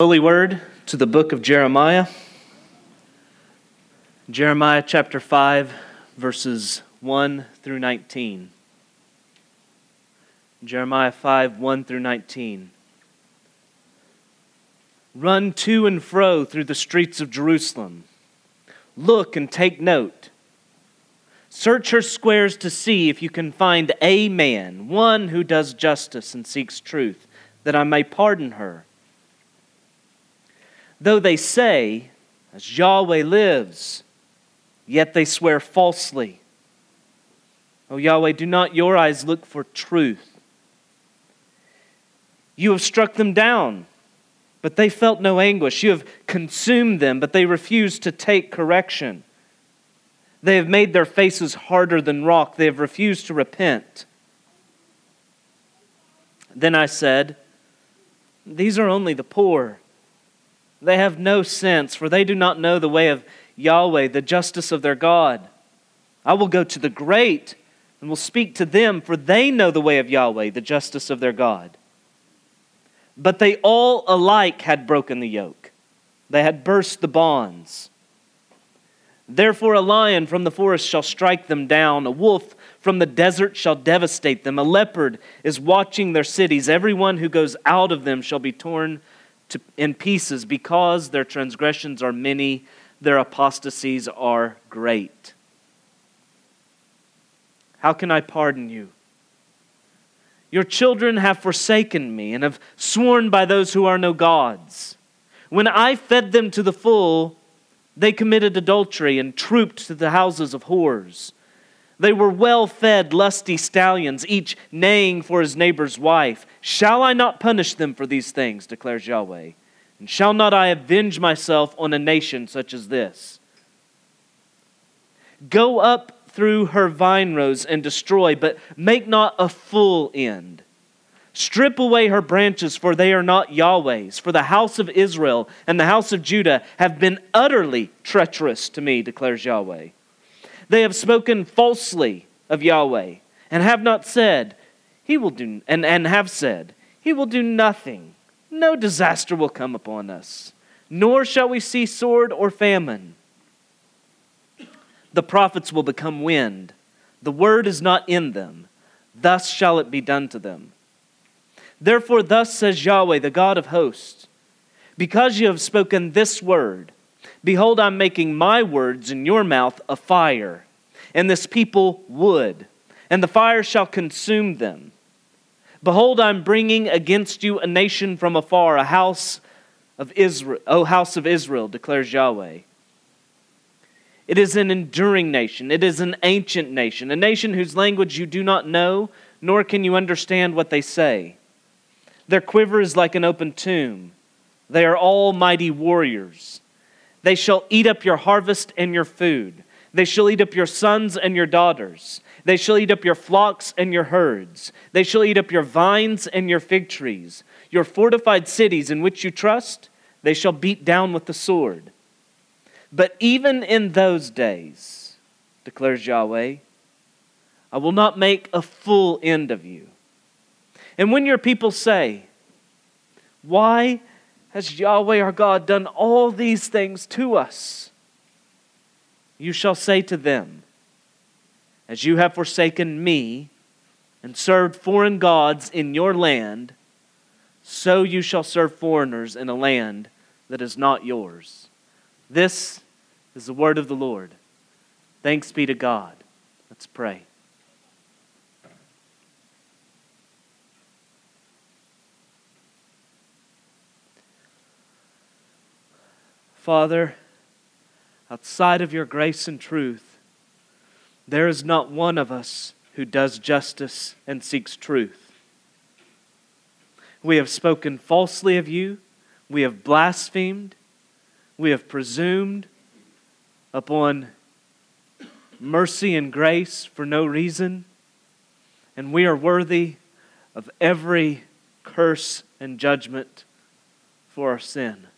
Holy Word to the book of Jeremiah. Jeremiah chapter 5, verses 1 through 19. Jeremiah 5, 1 through 19. Run to and fro through the streets of Jerusalem. Look and take note. Search her squares to see if you can find a man, one who does justice and seeks truth, that I may pardon her. Though they say, As Yahweh lives, yet they swear falsely. O Yahweh, do not your eyes look for truth? You have struck them down, but they felt no anguish. You have consumed them, but they refused to take correction. They have made their faces harder than rock. They have refused to repent. Then I said, These are only the poor. They have no sense, for they do not know the way of Yahweh, the justice of their God. I will go to the great and will speak to them, for they know the way of Yahweh, the justice of their God. But they all alike had broken the yoke, they had burst the bonds. Therefore, a lion from the forest shall strike them down, a wolf from the desert shall devastate them, a leopard is watching their cities. Everyone who goes out of them shall be torn to, in pieces because their transgressions are many, their apostasies are great. How can I pardon you? Your children have forsaken me and have sworn by those who are no gods. When I fed them to the full, they committed adultery and trooped to the houses of whores. They were well fed, lusty stallions, each neighing for his neighbor's wife. Shall I not punish them for these things, declares Yahweh? And shall not I avenge myself on a nation such as this? Go up through her vine rows and destroy, but make not a full end. Strip away her branches, for they are not Yahweh's. For the house of Israel and the house of Judah have been utterly treacherous to me, declares Yahweh. They have spoken falsely of Yahweh and have not said, He will do, and, and have said, He will do nothing. No disaster will come upon us, nor shall we see sword or famine. The prophets will become wind. The word is not in them. Thus shall it be done to them. Therefore, thus says Yahweh, the God of hosts Because you have spoken this word, behold, I'm making my words in your mouth a fire, and this people wood, and the fire shall consume them. Behold, I'm bringing against you a nation from afar, a house of Israel, O house of Israel, declares Yahweh. It is an enduring nation. It is an ancient nation, a nation whose language you do not know, nor can you understand what they say. Their quiver is like an open tomb. They are all mighty warriors. They shall eat up your harvest and your food. They shall eat up your sons and your daughters. They shall eat up your flocks and your herds. They shall eat up your vines and your fig trees. Your fortified cities in which you trust, they shall beat down with the sword. But even in those days, declares Yahweh, I will not make a full end of you. And when your people say, Why has Yahweh our God done all these things to us? You shall say to them, As you have forsaken me and served foreign gods in your land, so you shall serve foreigners in a land that is not yours. This is the word of the Lord. Thanks be to God. Let's pray. Father, outside of your grace and truth, there is not one of us who does justice and seeks truth. We have spoken falsely of you, we have blasphemed, we have presumed upon mercy and grace for no reason, and we are worthy of every curse and judgment for our sin.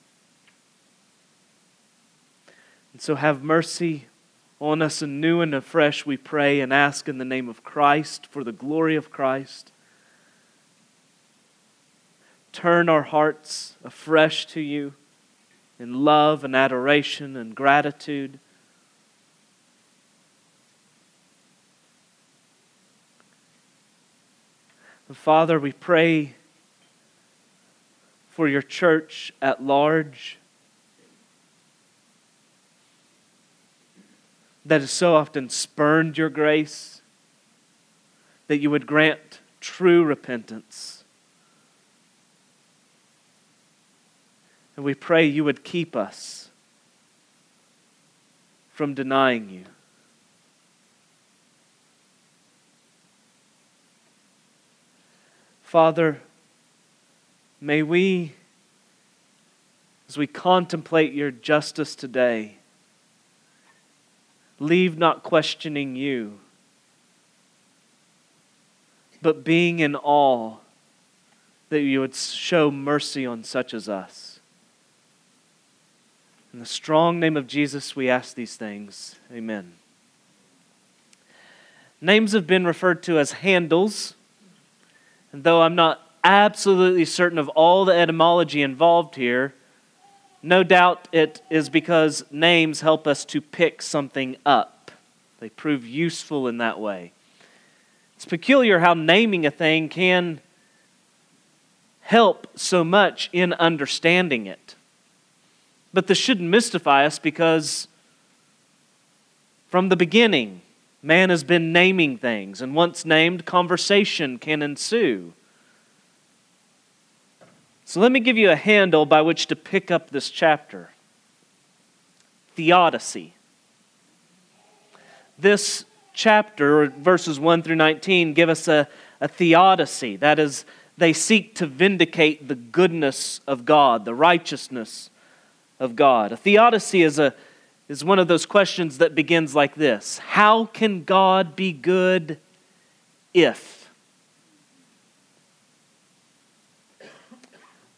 And so have mercy on us anew and afresh, we pray and ask in the name of Christ, for the glory of Christ, turn our hearts afresh to you in love and adoration and gratitude. Father, we pray for your church at large that has so often spurned your grace, that you would grant true repentance. And we pray you would keep us from denying you. Father, may we, as we contemplate your justice today, leave not questioning you, but being in awe that you would show mercy on such as us. In the strong name of Jesus, we ask these things. Amen. Names have been referred to as handles, and though I'm not absolutely certain of all the etymology involved here, no doubt it is because names help us to pick something up. They prove useful in that way. It's peculiar how naming a thing can help so much in understanding it. But this shouldn't mystify us because from the beginning, man has been naming things, and once named, conversation can ensue. So let me give you a handle by which to pick up this chapter theodicy. This chapter, verses 1 through 19, give us a, a theodicy. That is, they seek to vindicate the goodness of God, the righteousness of God. A theodicy is, a, is one of those questions that begins like this How can God be good if?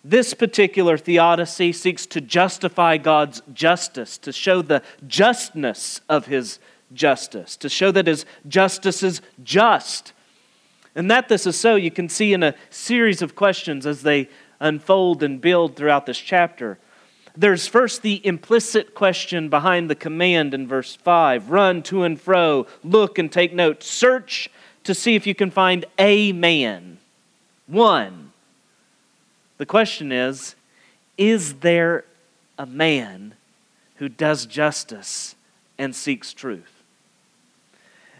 This particular theodicy seeks to justify God's justice, to show the justness of his justice, to show that his justice is just. And that this is so, you can see in a series of questions as they unfold and build throughout this chapter. There's first the implicit question behind the command in verse 5 run to and fro, look and take note, search to see if you can find a man, one the question is Is there a man who does justice and seeks truth?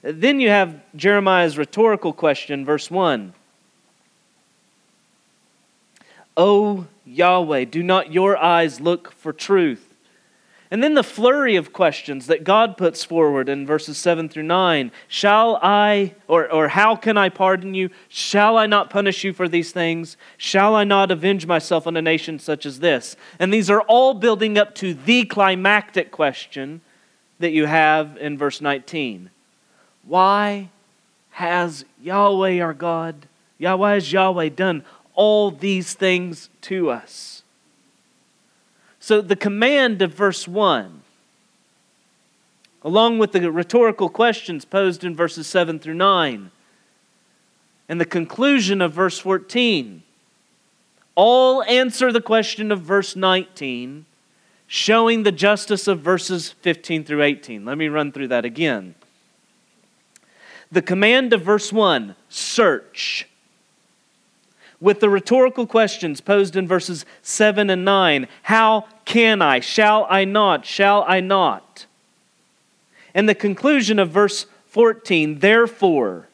Then you have Jeremiah's rhetorical question, verse 1. O Yahweh, do not your eyes look for truth? And then the flurry of questions that God puts forward in verses 7 through 9 Shall I, or, or how can I pardon you? Shall I not punish you for these things? Shall I not avenge myself on a nation such as this? And these are all building up to the climactic question that you have in verse 19 Why has Yahweh our God, Yahweh has Yahweh done all these things to us? So, the command of verse 1, along with the rhetorical questions posed in verses 7 through 9, and the conclusion of verse 14, all answer the question of verse 19, showing the justice of verses 15 through 18. Let me run through that again. The command of verse 1 search with the rhetorical questions posed in verses 7 and 9 How can I? Shall I not? Shall I not? And the conclusion of verse 14 Therefore,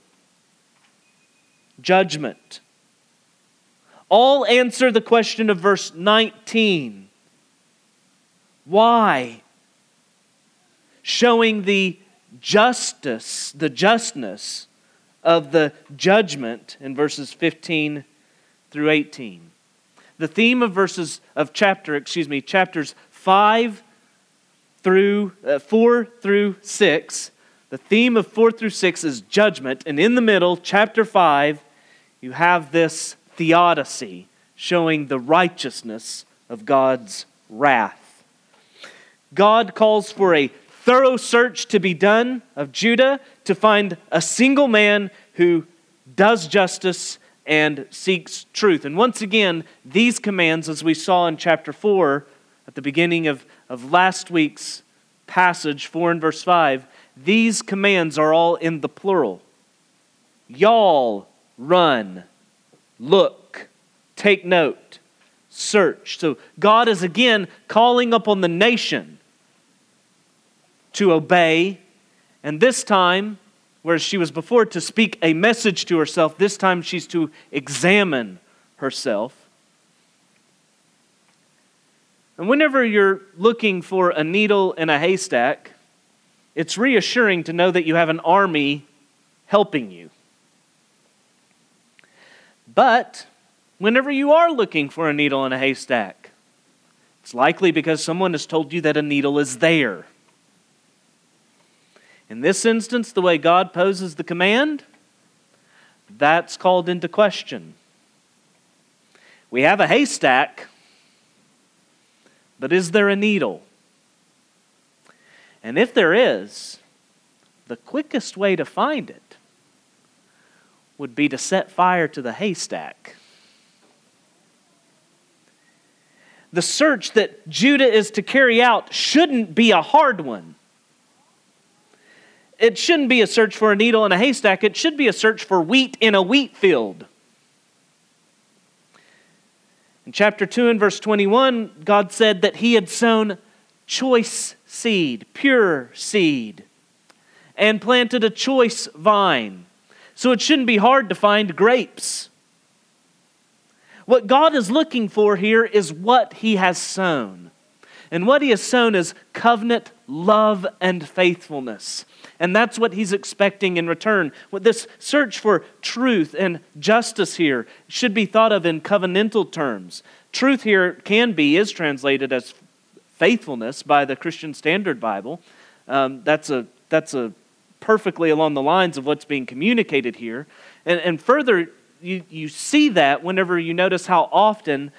judgment. All answer the question of verse 19 Why? Showing the justice, the justness of the judgment in verses 15 through 18. The theme of verses of chapter, excuse me, chapters 5 through uh, 4 through 6, the theme of 4 through 6 is judgment, and in the middle, chapter 5, you have this theodicy showing the righteousness of God's wrath. God calls for a thorough search to be done of Judah to find a single man who does justice and seeks truth. And once again, these commands, as we saw in chapter 4 at the beginning of, of last week's passage, 4 and verse 5, these commands are all in the plural. Y'all run, look, take note, search. So God is again calling upon the nation to obey, and this time, whereas she was before to speak a message to herself, this time she's to examine herself. And whenever you're looking for a needle in a haystack, it's reassuring to know that you have an army helping you. But whenever you are looking for a needle in a haystack, it's likely because someone has told you that a needle is there. In this instance, the way God poses the command, that's called into question. We have a haystack, but is there a needle? And if there is, the quickest way to find it would be to set fire to the haystack. The search that Judah is to carry out shouldn't be a hard one. It shouldn't be a search for a needle in a haystack, it should be a search for wheat in a wheat field. In chapter 2 and verse 21, God said that He had sown choice seed, pure seed, and planted a choice vine. So it shouldn't be hard to find grapes. What God is looking for here is what He has sown. And what He has sown is covenant love and faithfulness. And that's what He's expecting in return. This search for truth and justice here should be thought of in covenantal terms. Truth here can be, is translated as faithfulness by the Christian Standard Bible. Um, that's a that's a perfectly along the lines of what's being communicated here. And, and further, you, you see that whenever you notice how often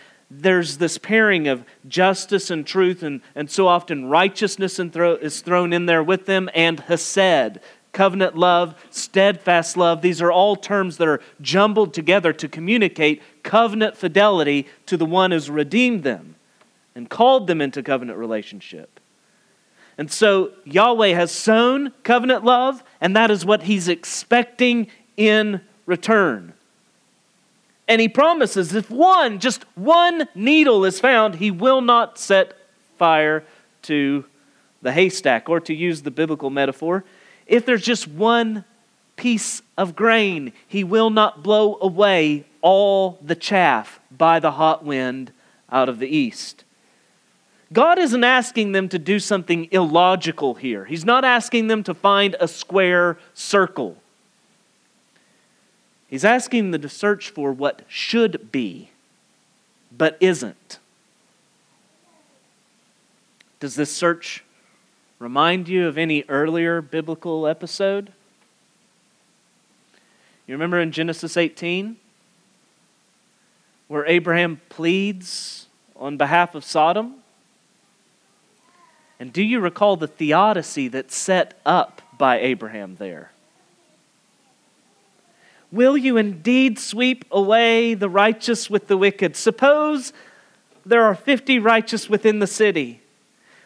there's this pairing of justice and truth, and, and so often righteousness thro- is thrown in there with them, and hesed, covenant love, steadfast love. These are all terms that are jumbled together to communicate covenant fidelity to the one who's redeemed them and called them into covenant relationship. And so Yahweh has sown covenant love, and that is what he's expecting in return. And he promises if one, just one needle is found, he will not set fire to the haystack. Or to use the biblical metaphor, if there's just one piece of grain, he will not blow away all the chaff by the hot wind out of the east. God isn't asking them to do something illogical here. He's not asking them to find a square circle. He's asking them to search for what should be, but isn't. Does this search remind you of any earlier biblical episode? You remember in Genesis 18 where Abraham pleads on behalf of Sodom? And do you recall the theodicy that's set up by Abraham there? Will you indeed sweep away the righteous with the wicked? Suppose there are 50 righteous within the city.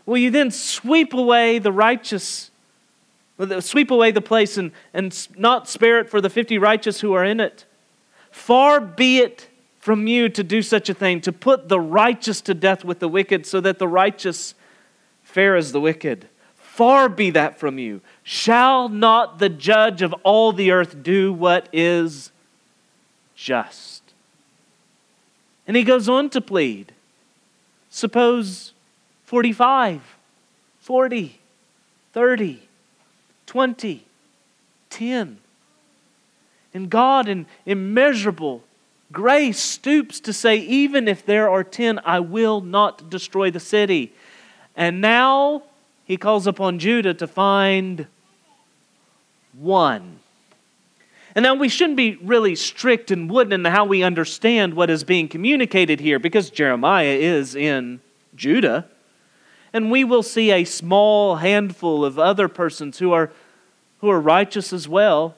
Will you then sweep away the righteous, sweep away the place and, and not spare it for the 50 righteous who are in it? Far be it from you to do such a thing, to put the righteous to death with the wicked, so that the righteous fare as the wicked. Far be that from you. Shall not the judge of all the earth do what is just? And he goes on to plead. Suppose 45, 40, 30, 20, 10. And God, in immeasurable grace, stoops to say, Even if there are 10, I will not destroy the city. And now he calls upon Judah to find one. And now we shouldn't be really strict and wooden in how we understand what is being communicated here because Jeremiah is in Judah. And we will see a small handful of other persons who are, who are righteous as well.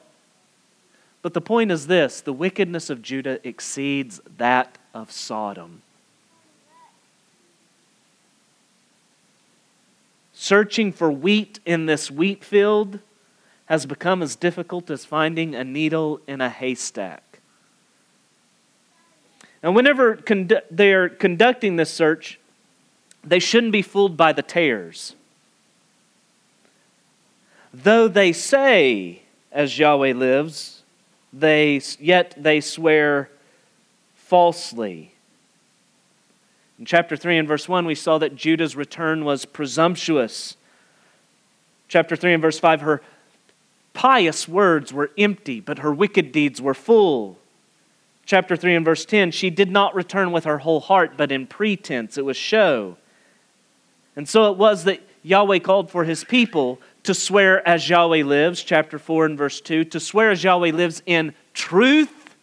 But the point is this the wickedness of Judah exceeds that of Sodom. Searching for wheat in this wheat field has become as difficult as finding a needle in a haystack. And whenever condu- they are conducting this search, they shouldn't be fooled by the tares. Though they say, as Yahweh lives, they, yet they swear falsely. In chapter 3 and verse 1, we saw that Judah's return was presumptuous. Chapter 3 and verse 5, her pious words were empty, but her wicked deeds were full. Chapter 3 and verse 10, she did not return with her whole heart, but in pretense. It was show. And so it was that Yahweh called for his people to swear as Yahweh lives, chapter 4 and verse 2, to swear as Yahweh lives in truth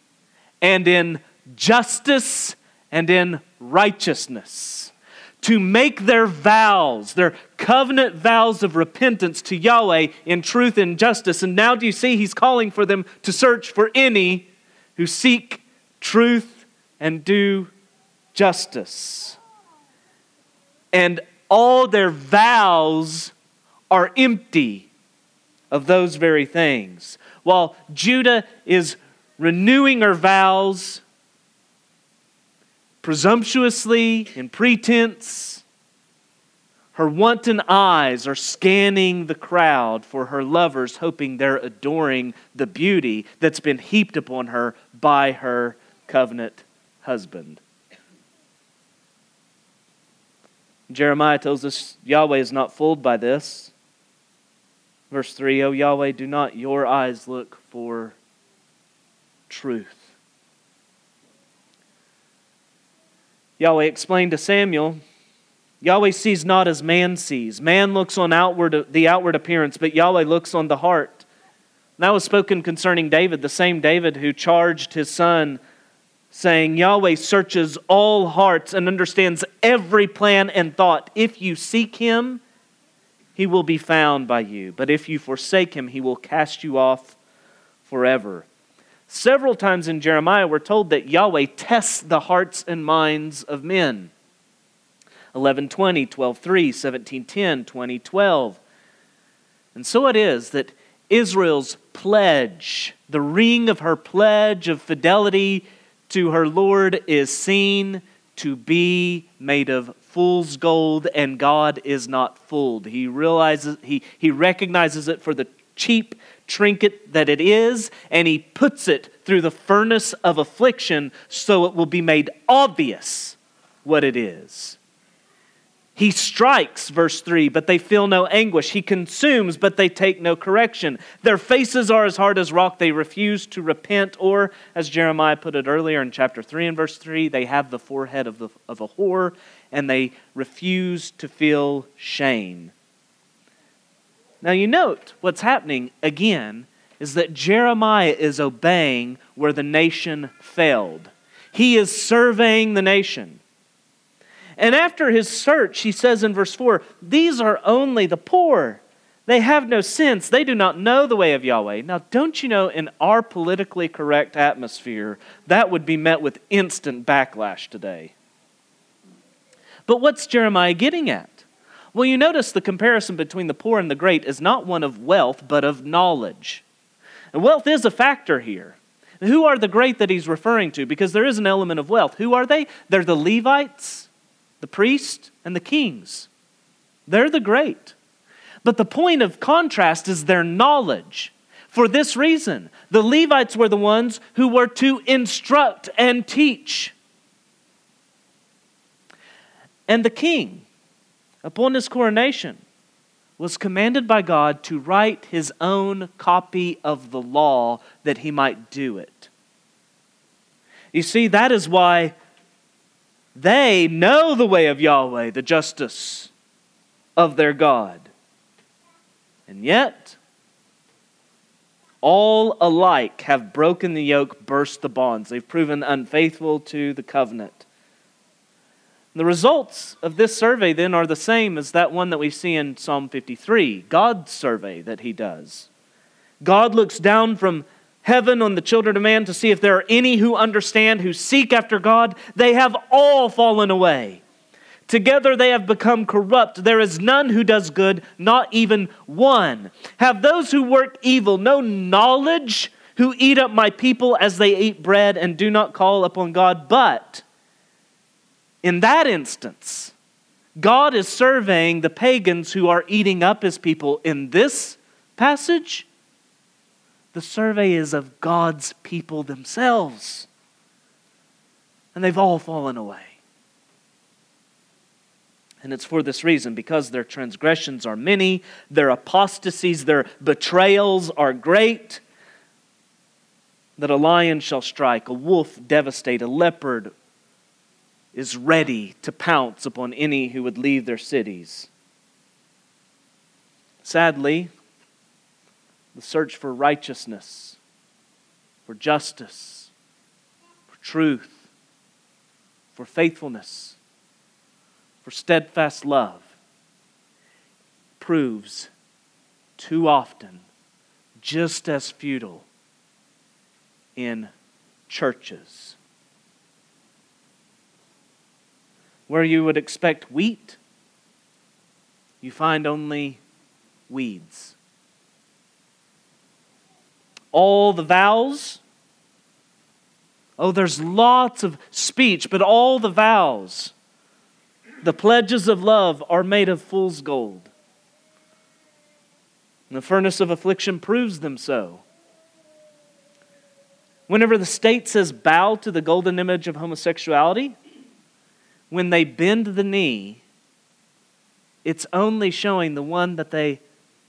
and in justice and in righteousness. To make their vows, their covenant vows of repentance to Yahweh in truth and justice. And now do you see he's calling for them to search for any who seek truth and do justice. And all their vows are empty of those very things. While Judah is renewing her vows presumptuously in pretense, her wanton eyes are scanning the crowd for her lovers, hoping they're adoring the beauty that's been heaped upon her by her covenant husband. Jeremiah tells us Yahweh is not fooled by this. Verse 3 O Yahweh, do not your eyes look for truth? Yahweh explained to Samuel Yahweh sees not as man sees. Man looks on outward, the outward appearance, but Yahweh looks on the heart. And that was spoken concerning David, the same David who charged his son saying, Yahweh searches all hearts and understands every plan and thought. If you seek him, he will be found by you. But if you forsake him, he will cast you off forever. Several times in Jeremiah, we're told that Yahweh tests the hearts and minds of men. 1120, 12.3, 17.10, 20.12. And so it is that Israel's pledge, the ring of her pledge of fidelity to her Lord is seen to be made of fool's gold, and God is not fooled. He realizes, he, he recognizes it for the cheap trinket that it is, and he puts it through the furnace of affliction so it will be made obvious what it is. He strikes, verse 3, but they feel no anguish. He consumes, but they take no correction. Their faces are as hard as rock. They refuse to repent. Or, as Jeremiah put it earlier in chapter 3 and verse 3, they have the forehead of, the, of a whore and they refuse to feel shame. Now, you note what's happening again is that Jeremiah is obeying where the nation failed. He is surveying the nation. And after his search, he says in verse 4 These are only the poor. They have no sense. They do not know the way of Yahweh. Now, don't you know, in our politically correct atmosphere, that would be met with instant backlash today. But what's Jeremiah getting at? Well, you notice the comparison between the poor and the great is not one of wealth, but of knowledge. And wealth is a factor here. Who are the great that he's referring to? Because there is an element of wealth. Who are they? They're the Levites the priests, and the kings. They're the great. But the point of contrast is their knowledge. For this reason, the Levites were the ones who were to instruct and teach. And the king, upon his coronation, was commanded by God to write his own copy of the law that he might do it. You see, that is why they know the way of Yahweh, the justice of their God. And yet, all alike have broken the yoke, burst the bonds. They've proven unfaithful to the covenant. The results of this survey then are the same as that one that we see in Psalm 53, God's survey that he does. God looks down from heaven on the children of man to see if there are any who understand, who seek after God. They have all fallen away. Together they have become corrupt. There is none who does good, not even one. Have those who work evil no knowledge, who eat up my people as they eat bread and do not call upon God? But in that instance, God is surveying the pagans who are eating up his people. In this passage, the survey is of God's people themselves. And they've all fallen away. And it's for this reason because their transgressions are many, their apostasies, their betrayals are great, that a lion shall strike, a wolf devastate, a leopard is ready to pounce upon any who would leave their cities. Sadly, the search for righteousness, for justice, for truth, for faithfulness, for steadfast love proves too often just as futile in churches. Where you would expect wheat, you find only weeds. All the vows, oh, there's lots of speech, but all the vows the pledges of love are made of fool's gold. And the furnace of affliction proves them so. Whenever the state says bow to the golden image of homosexuality, when they bend the knee, it's only showing the one that they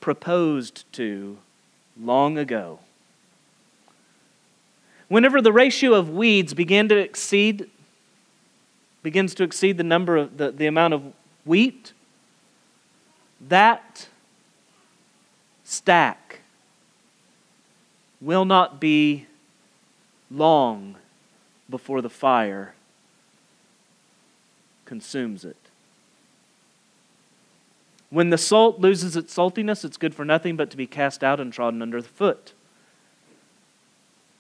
proposed to long ago. Whenever the ratio of weeds began to exceed begins to exceed the number of the, the amount of wheat, that stack will not be long before the fire consumes it. When the salt loses its saltiness, it's good for nothing but to be cast out and trodden under the foot.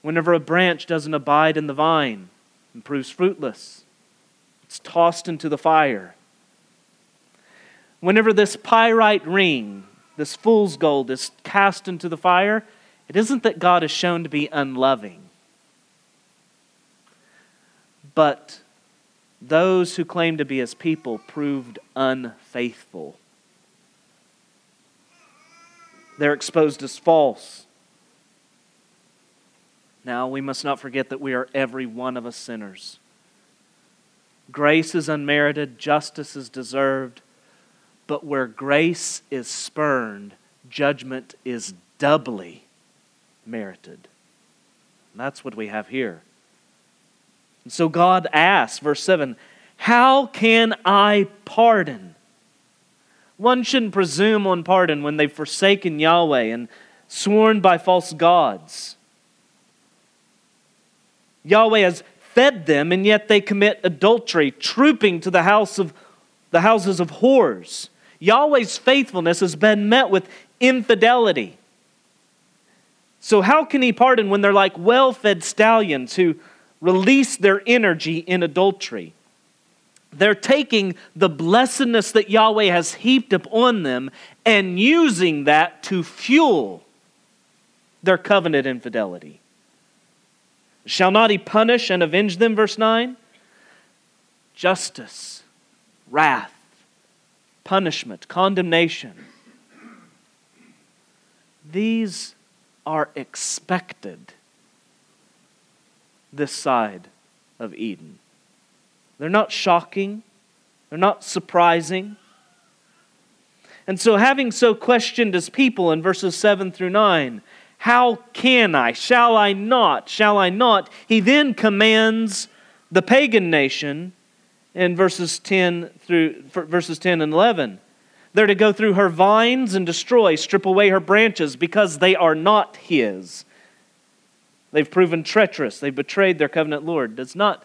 Whenever a branch doesn't abide in the vine and proves fruitless, it's tossed into the fire. Whenever this pyrite ring, this fool's gold, is cast into the fire, it isn't that God is shown to be unloving, but those who claim to be his people proved unfaithful. They're exposed as false. Now, we must not forget that we are every one of us sinners. Grace is unmerited, justice is deserved. But where grace is spurned, judgment is doubly merited. And that's what we have here. And so God asks, verse 7, How can I pardon? One shouldn't presume on pardon when they've forsaken Yahweh and sworn by false gods. Yahweh has fed them, and yet they commit adultery, trooping to the house of the houses of whores. Yahweh's faithfulness has been met with infidelity. So, how can he pardon when they're like well fed stallions who release their energy in adultery? They're taking the blessedness that Yahweh has heaped upon them and using that to fuel their covenant infidelity. Shall not he punish and avenge them? Verse 9. Justice, wrath, punishment, condemnation. These are expected this side of Eden. They're not shocking, they're not surprising. And so, having so questioned his people in verses 7 through 9, how can I? Shall I not? Shall I not? He then commands the pagan nation in verses 10 through verses 10 and 11. They're to go through her vines and destroy, strip away her branches because they are not his. They've proven treacherous. They've betrayed their covenant Lord. Does not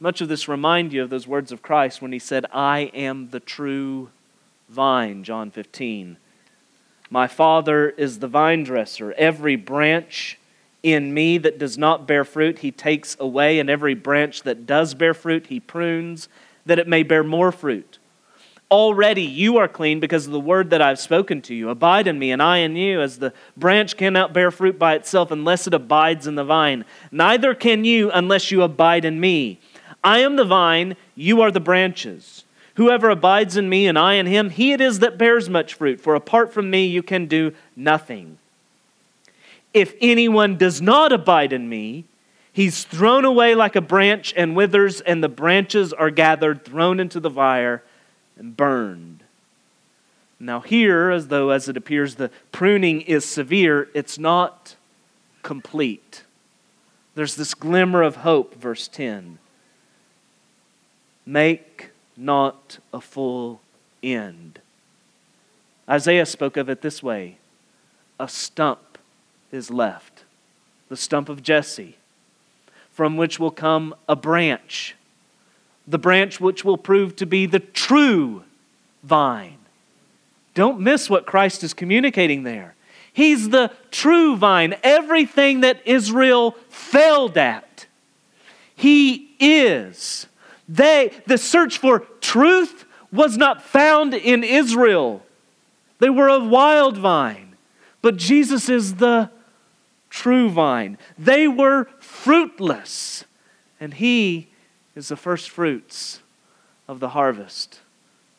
much of this remind you of those words of Christ when he said, I am the true vine, John 15. My Father is the vine dresser. Every branch in me that does not bear fruit, he takes away, and every branch that does bear fruit, he prunes, that it may bear more fruit. Already you are clean because of the word that I've spoken to you. Abide in me, and I in you, as the branch cannot bear fruit by itself unless it abides in the vine. Neither can you unless you abide in me. I am the vine, you are the branches. Whoever abides in me and I in him, he it is that bears much fruit, for apart from me you can do nothing. If anyone does not abide in me, he's thrown away like a branch and withers, and the branches are gathered, thrown into the fire, and burned. Now, here, as though as it appears the pruning is severe, it's not complete. There's this glimmer of hope, verse 10. Make not a full end. Isaiah spoke of it this way a stump is left, the stump of Jesse, from which will come a branch, the branch which will prove to be the true vine. Don't miss what Christ is communicating there. He's the true vine, everything that Israel failed at. He is. They, the search for truth was not found in Israel. They were a wild vine. But Jesus is the true vine. They were fruitless, and He is the first fruits of the harvest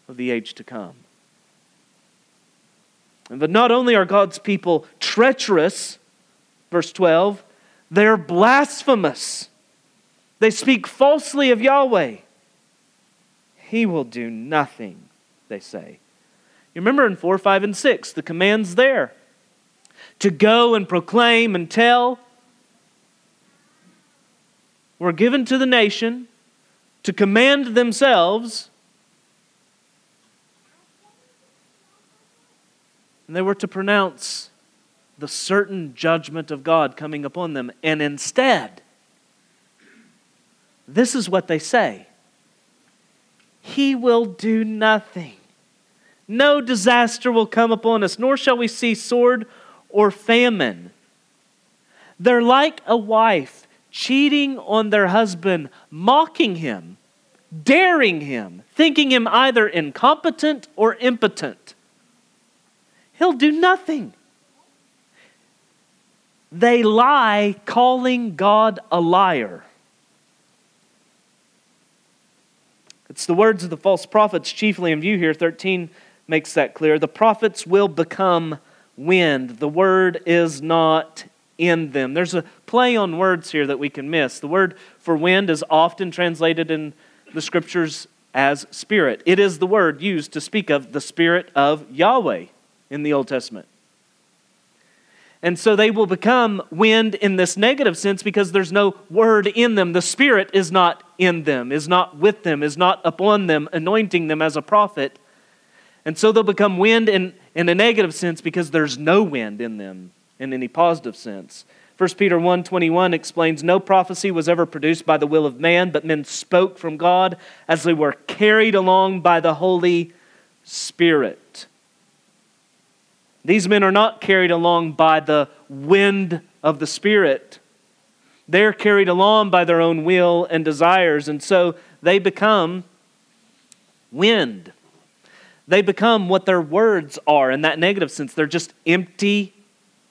of the age to come. But not only are God's people treacherous, verse 12, they're blasphemous. They speak falsely of Yahweh. He will do nothing, they say. You remember in 4, 5, and 6, the command's there to go and proclaim and tell were given to the nation to command themselves. And they were to pronounce the certain judgment of God coming upon them. And instead, this is what they say He will do nothing. No disaster will come upon us, nor shall we see sword or famine. They're like a wife cheating on their husband, mocking him, daring him, thinking him either incompetent or impotent. He'll do nothing. They lie, calling God a liar. It's the words of the false prophets chiefly in view here. 13 makes that clear. The prophets will become wind. The word is not in them. There's a play on words here that we can miss. The word for wind is often translated in the scriptures as spirit. It is the word used to speak of the spirit of Yahweh in the Old Testament. And so they will become wind in this negative sense because there's no word in them. The Spirit is not in them, is not with them, is not upon them, anointing them as a prophet. And so they'll become wind in, in a negative sense because there's no wind in them in any positive sense. 1 Peter 1:21 explains no prophecy was ever produced by the will of man, but men spoke from God as they were carried along by the Holy Spirit. These men are not carried along by the wind of the Spirit. They're carried along by their own will and desires, and so they become wind. They become what their words are in that negative sense. They're just empty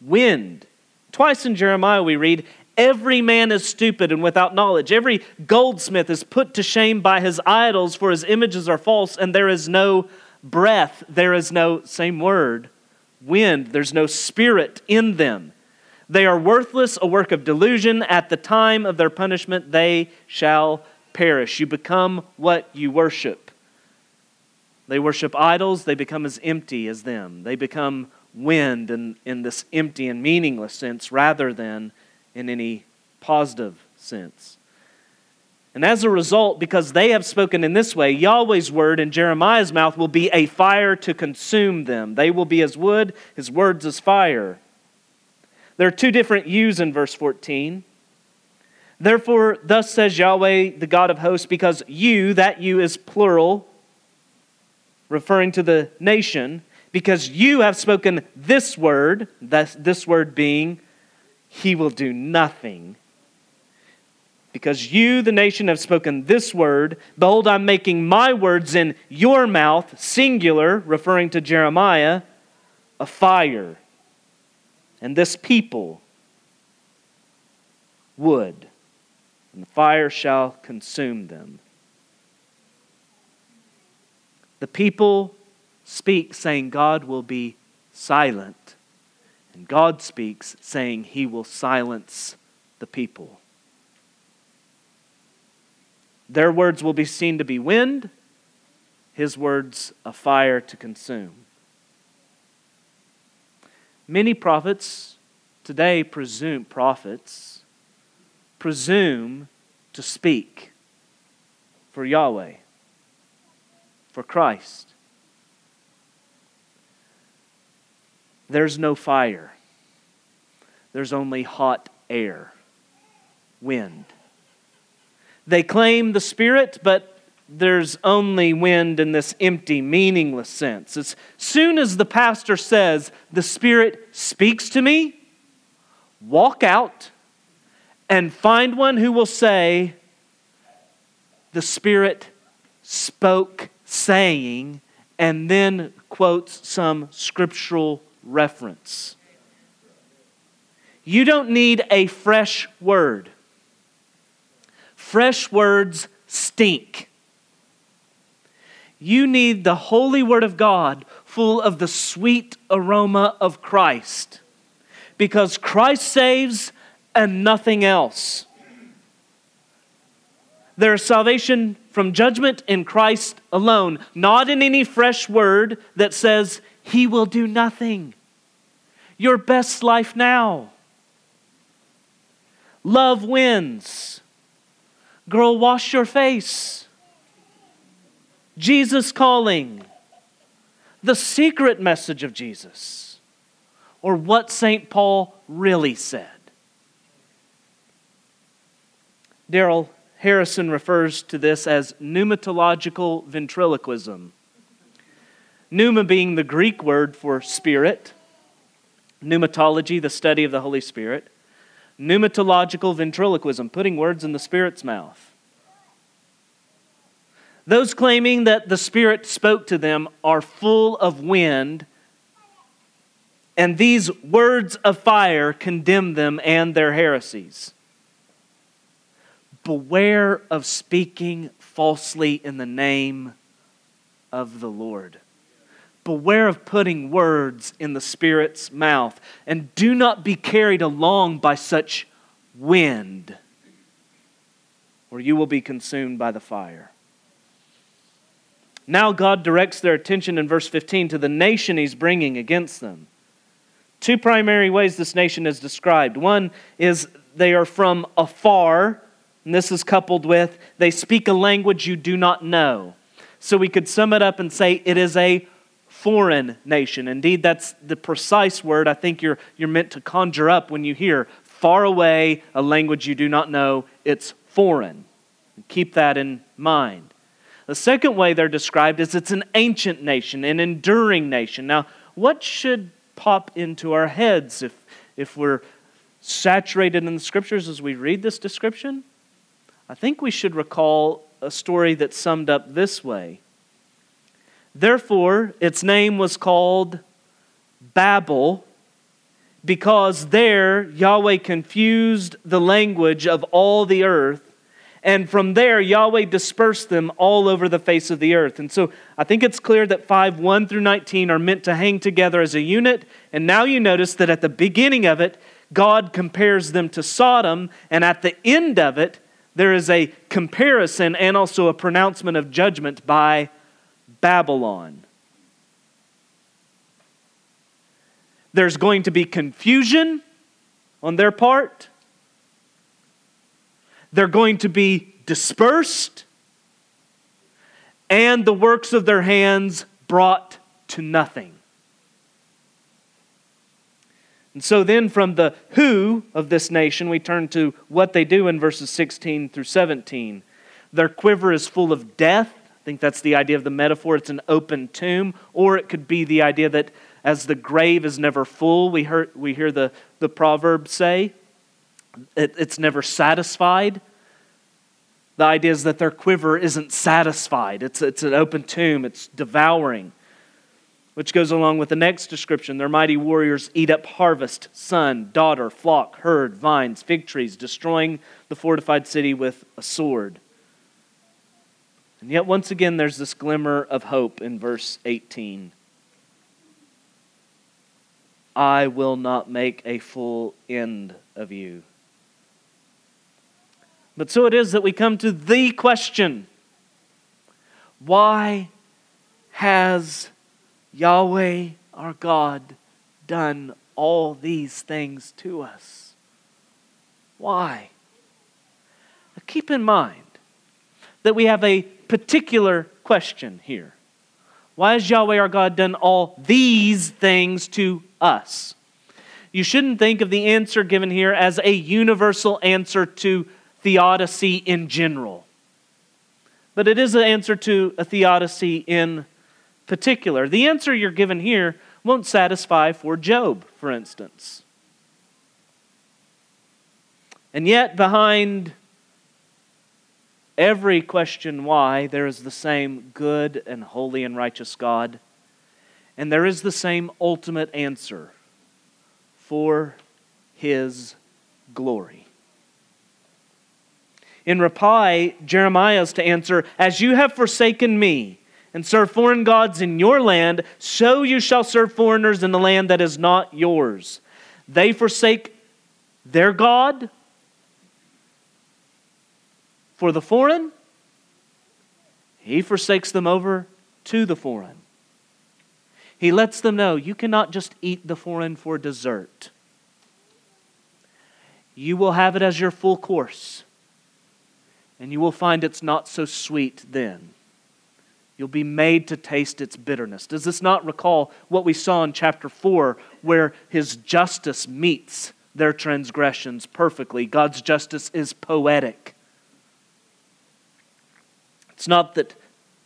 wind. Twice in Jeremiah we read, Every man is stupid and without knowledge. Every goldsmith is put to shame by his idols, for his images are false, and there is no breath. There is no, same word, wind. There's no spirit in them. They are worthless, a work of delusion. At the time of their punishment, they shall perish. You become what you worship. They worship idols, they become as empty as them. They become wind in, in this empty and meaningless sense rather than in any positive sense. And as a result, because they have spoken in this way, Yahweh's word in Jeremiah's mouth will be a fire to consume them. They will be as wood, his words as fire. There are two different yous in verse 14. Therefore, thus says Yahweh, the God of hosts, because you, that you is plural, referring to the nation, because you have spoken this word, this this word being he will do nothing. Because you, the nation, have spoken this word. Behold, I'm making my words in your mouth, singular, referring to Jeremiah, a fire. And this people wood, and the fire shall consume them. The people speak, saying, God will be silent. And God speaks, saying, He will silence the people. Their words will be seen to be wind, His words a fire to consume. Many prophets today presume, prophets, presume to speak for Yahweh, for Christ. There's no fire. There's only hot air, wind. They claim the Spirit, but there's only wind in this empty, meaningless sense. As soon as the pastor says, The Spirit speaks to me, walk out and find one who will say, The Spirit spoke, saying, and then quotes some scriptural reference. You don't need a fresh word. Fresh words stink. You need the holy word of God full of the sweet aroma of Christ. Because Christ saves and nothing else. There is salvation from judgment in Christ alone, not in any fresh word that says, He will do nothing. Your best life now. Love wins. Girl, wash your face. Jesus calling. The secret message of Jesus. Or what St. Paul really said. Daryl Harrison refers to this as pneumatological ventriloquism. Pneuma being the Greek word for spirit, pneumatology, the study of the Holy Spirit, pneumatological ventriloquism, putting words in the Spirit's mouth. Those claiming that the Spirit spoke to them are full of wind, and these words of fire condemn them and their heresies beware of speaking falsely in the name of the Lord. Beware of putting words in the Spirit's mouth, and do not be carried along by such wind, or you will be consumed by the fire. Now, God directs their attention in verse 15 to the nation He's bringing against them. Two primary ways this nation is described. One is they are from afar, and this is coupled with they speak a language you do not know. So we could sum it up and say it is a foreign nation. Indeed, that's the precise word I think you're, you're meant to conjure up when you hear far away, a language you do not know. It's foreign. Keep that in mind. The second way they're described is it's an ancient nation, an enduring nation. Now, what should pop into our heads if, if we're saturated in the scriptures as we read this description? I think we should recall a story that's summed up this way. Therefore, its name was called Babel, because there Yahweh confused the language of all the earth, and from there Yahweh dispersed them all over the face of the earth. And so I think it's clear that 5 1 through 19 are meant to hang together as a unit. And now you notice that at the beginning of it, God compares them to Sodom, and at the end of it, there is a comparison and also a pronouncement of judgment by Babylon. There's going to be confusion on their part. They're going to be dispersed, and the works of their hands brought to nothing. And so then, from the who of this nation, we turn to what they do in verses 16 through 17. Their quiver is full of death. I think that's the idea of the metaphor. It's an open tomb. Or it could be the idea that as the grave is never full, we, hear we hear the, the proverb say, it, it's never satisfied. The idea is that their quiver isn't satisfied, it's, it's an open tomb, it's devouring. Which goes along with the next description. Their mighty warriors eat up harvest, son, daughter, flock, herd, vines, fig trees, destroying the fortified city with a sword. And yet, once again, there's this glimmer of hope in verse 18. I will not make a full end of you. But so it is that we come to the question why has Yahweh our God done all these things to us? Why? Keep in mind that we have a particular question here. Why has Yahweh our God done all these things to us? You shouldn't think of the answer given here as a universal answer to theodicy in general, but it is an answer to a theodicy in particular. The answer you're given here won't satisfy for Job, for instance. And yet, behind every question why, there is the same good and holy and righteous God. And there is the same ultimate answer for his glory. In reply, Jeremiah is to answer, As you have forsaken me and served foreign gods in your land, so you shall serve foreigners in the land that is not yours. They forsake their God for the foreign, he forsakes them over to the foreign. He lets them know you cannot just eat the foreign for dessert. You will have it as your full course, and you will find it's not so sweet then. You'll be made to taste its bitterness. Does this not recall what we saw in chapter 4, where his justice meets their transgressions perfectly? God's justice is poetic. It's not that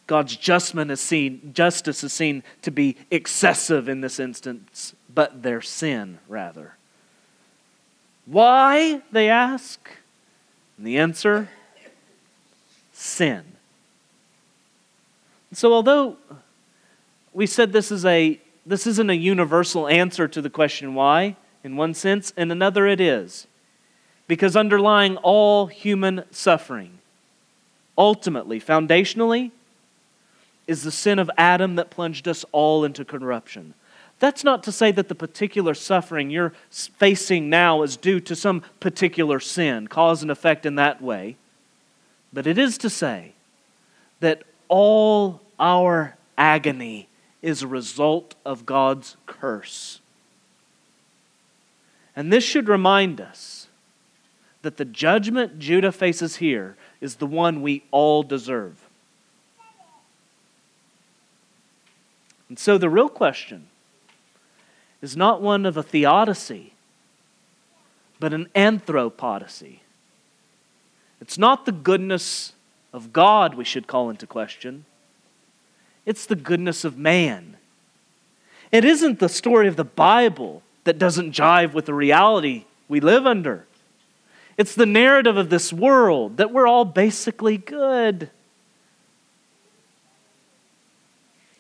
God's justment is seen, justice is seen to be excessive in this instance, but their sin, rather. Why, they ask? And the answer sin. So, although we said this is a this isn't a universal answer to the question why, in one sense, in another it is. Because underlying all human suffering ultimately, foundationally, is the sin of Adam that plunged us all into corruption. That's not to say that the particular suffering you're facing now is due to some particular sin, cause and effect in that way. But it is to say that all our agony is a result of God's curse. And this should remind us that the judgment Judah faces here is the one we all deserve. And so the real question is not one of a theodicy, but an anthropodicy. It's not the goodness of God we should call into question, it's the goodness of man. It isn't the story of the Bible that doesn't jive with the reality we live under. It's the narrative of this world that we're all basically good.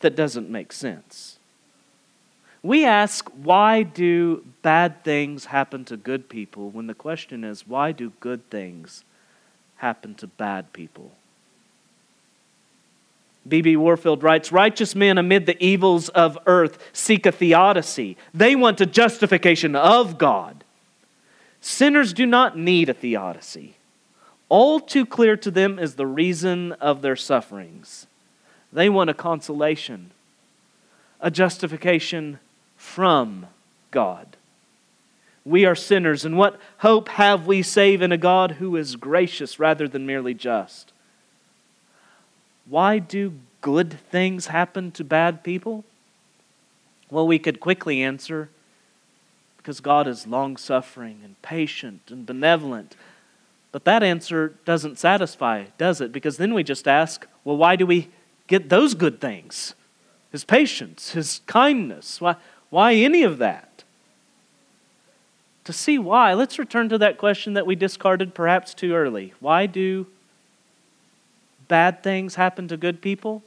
That doesn't make sense. We ask, why do bad things happen to good people when the question is, why do good things happen to bad people? B.B. Warfield writes Righteous men amid the evils of earth seek a theodicy. They want a justification of God. Sinners do not need a theodicy. All too clear to them is the reason of their sufferings. They want a consolation, a justification from God. We are sinners, and what hope have we save in a God who is gracious rather than merely just? Why do good things happen to bad people? Well, we could quickly answer because God is long suffering and patient and benevolent. But that answer doesn't satisfy, does it? Because then we just ask, well, why do we get those good things? His patience, his kindness. Why, why any of that? To see why, let's return to that question that we discarded perhaps too early. Why do bad things happen to good people?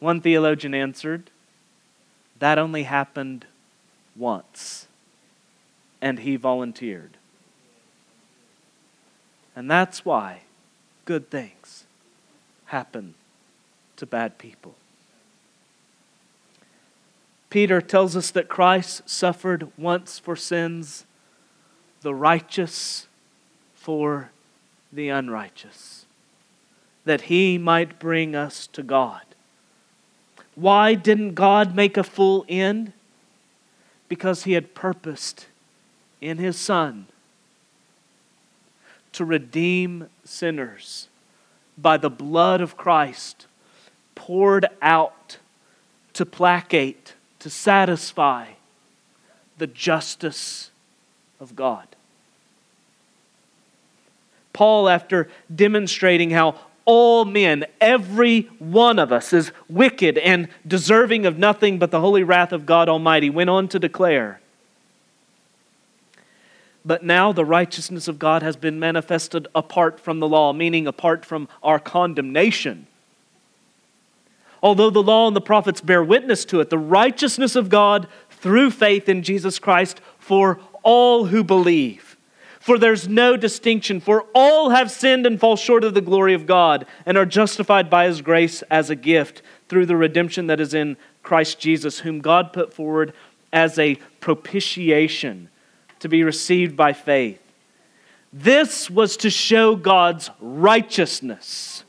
One theologian answered, that only happened once, and he volunteered. And that's why good things happen to bad people. Peter tells us that Christ suffered once for sins, the righteous for the unrighteous, that he might bring us to God. Why didn't God make a full end? Because he had purposed in his Son to redeem sinners by the blood of Christ poured out to placate, to satisfy the justice of God. Paul, after demonstrating how all men, every one of us, is wicked and deserving of nothing but the holy wrath of God Almighty, went on to declare but now the righteousness of God has been manifested apart from the law, meaning apart from our condemnation. Although the law and the prophets bear witness to it, the righteousness of God through faith in Jesus Christ for all who believe. For there's no distinction, for all have sinned and fall short of the glory of God and are justified by his grace as a gift through the redemption that is in Christ Jesus, whom God put forward as a propitiation to be received by faith. This was to show God's righteousness.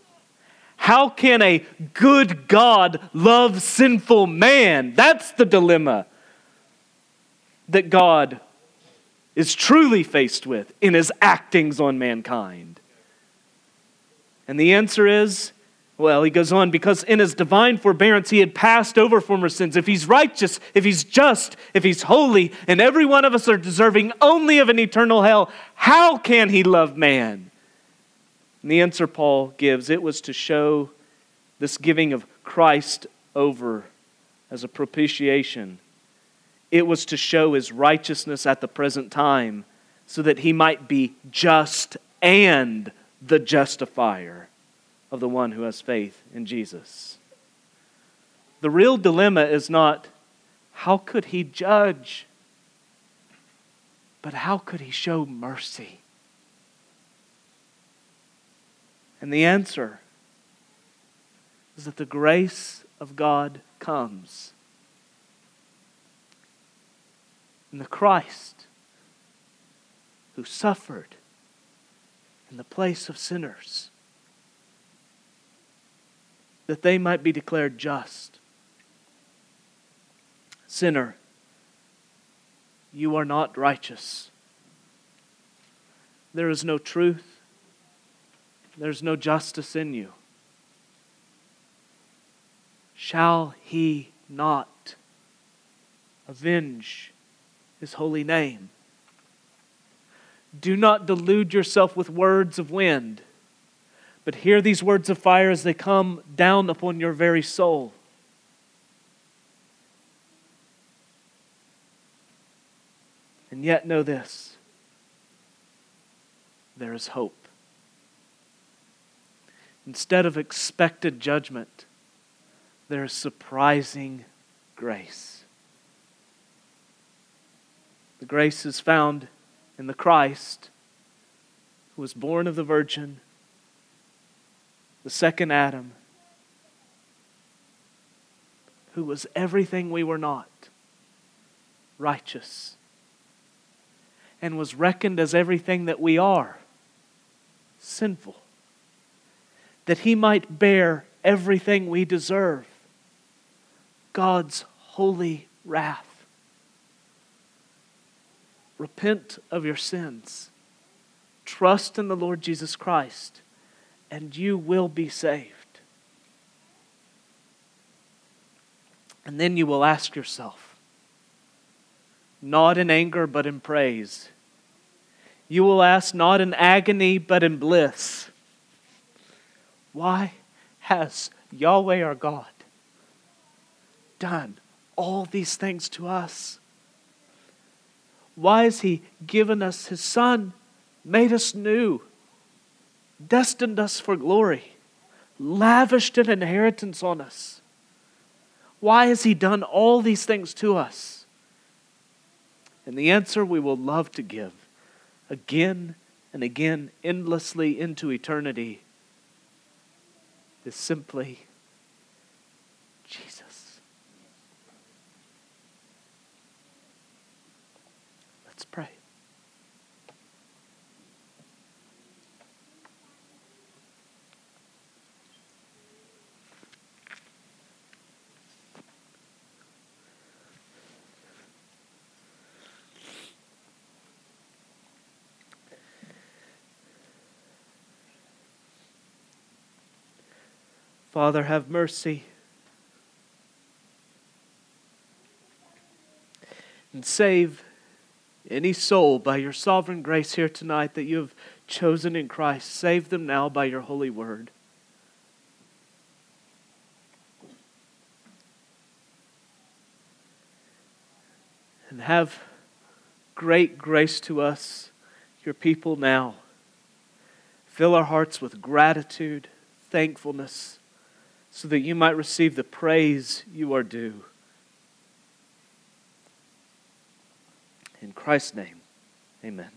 How can a good God love sinful man? That's the dilemma that God is truly faced with in his actings on mankind. And the answer is well, he goes on, because in his divine forbearance he had passed over former sins. If he's righteous, if he's just, if he's holy, and every one of us are deserving only of an eternal hell, how can he love man? And the answer Paul gives it was to show this giving of Christ over as a propitiation. It was to show his righteousness at the present time so that he might be just and the justifier of the one who has faith in Jesus. The real dilemma is not how could he judge, but how could he show mercy? And the answer is that the grace of God comes the Christ who suffered in the place of sinners that they might be declared just. Sinner, you are not righteous. There is no truth, there's no justice in you. Shall he not avenge his holy name? Do not delude yourself with words of wind but hear these words of fire as they come down upon your very soul. And yet, know this there is hope. Instead of expected judgment, there is surprising grace. The grace is found in the Christ who was born of the Virgin the second Adam, who was everything we were not righteous, and was reckoned as everything that we are sinful, that he might bear everything we deserve God's holy wrath. Repent of your sins. Trust in the Lord Jesus Christ and you will be saved. And then you will ask yourself, not in anger, but in praise. You will ask, not in agony, but in bliss. Why has Yahweh our God done all these things to us? Why has He given us His Son, made us new, destined us for glory, lavished an inheritance on us? Why has He done all these things to us? And the answer we will love to give again and again, endlessly into eternity, is simply Jesus. Let's pray. Father, have mercy. And save any soul by your sovereign grace here tonight that you have chosen in Christ. Save them now by your holy word. And have great grace to us, your people now. Fill our hearts with gratitude, thankfulness so that you might receive the praise you are due. In Christ's name, amen.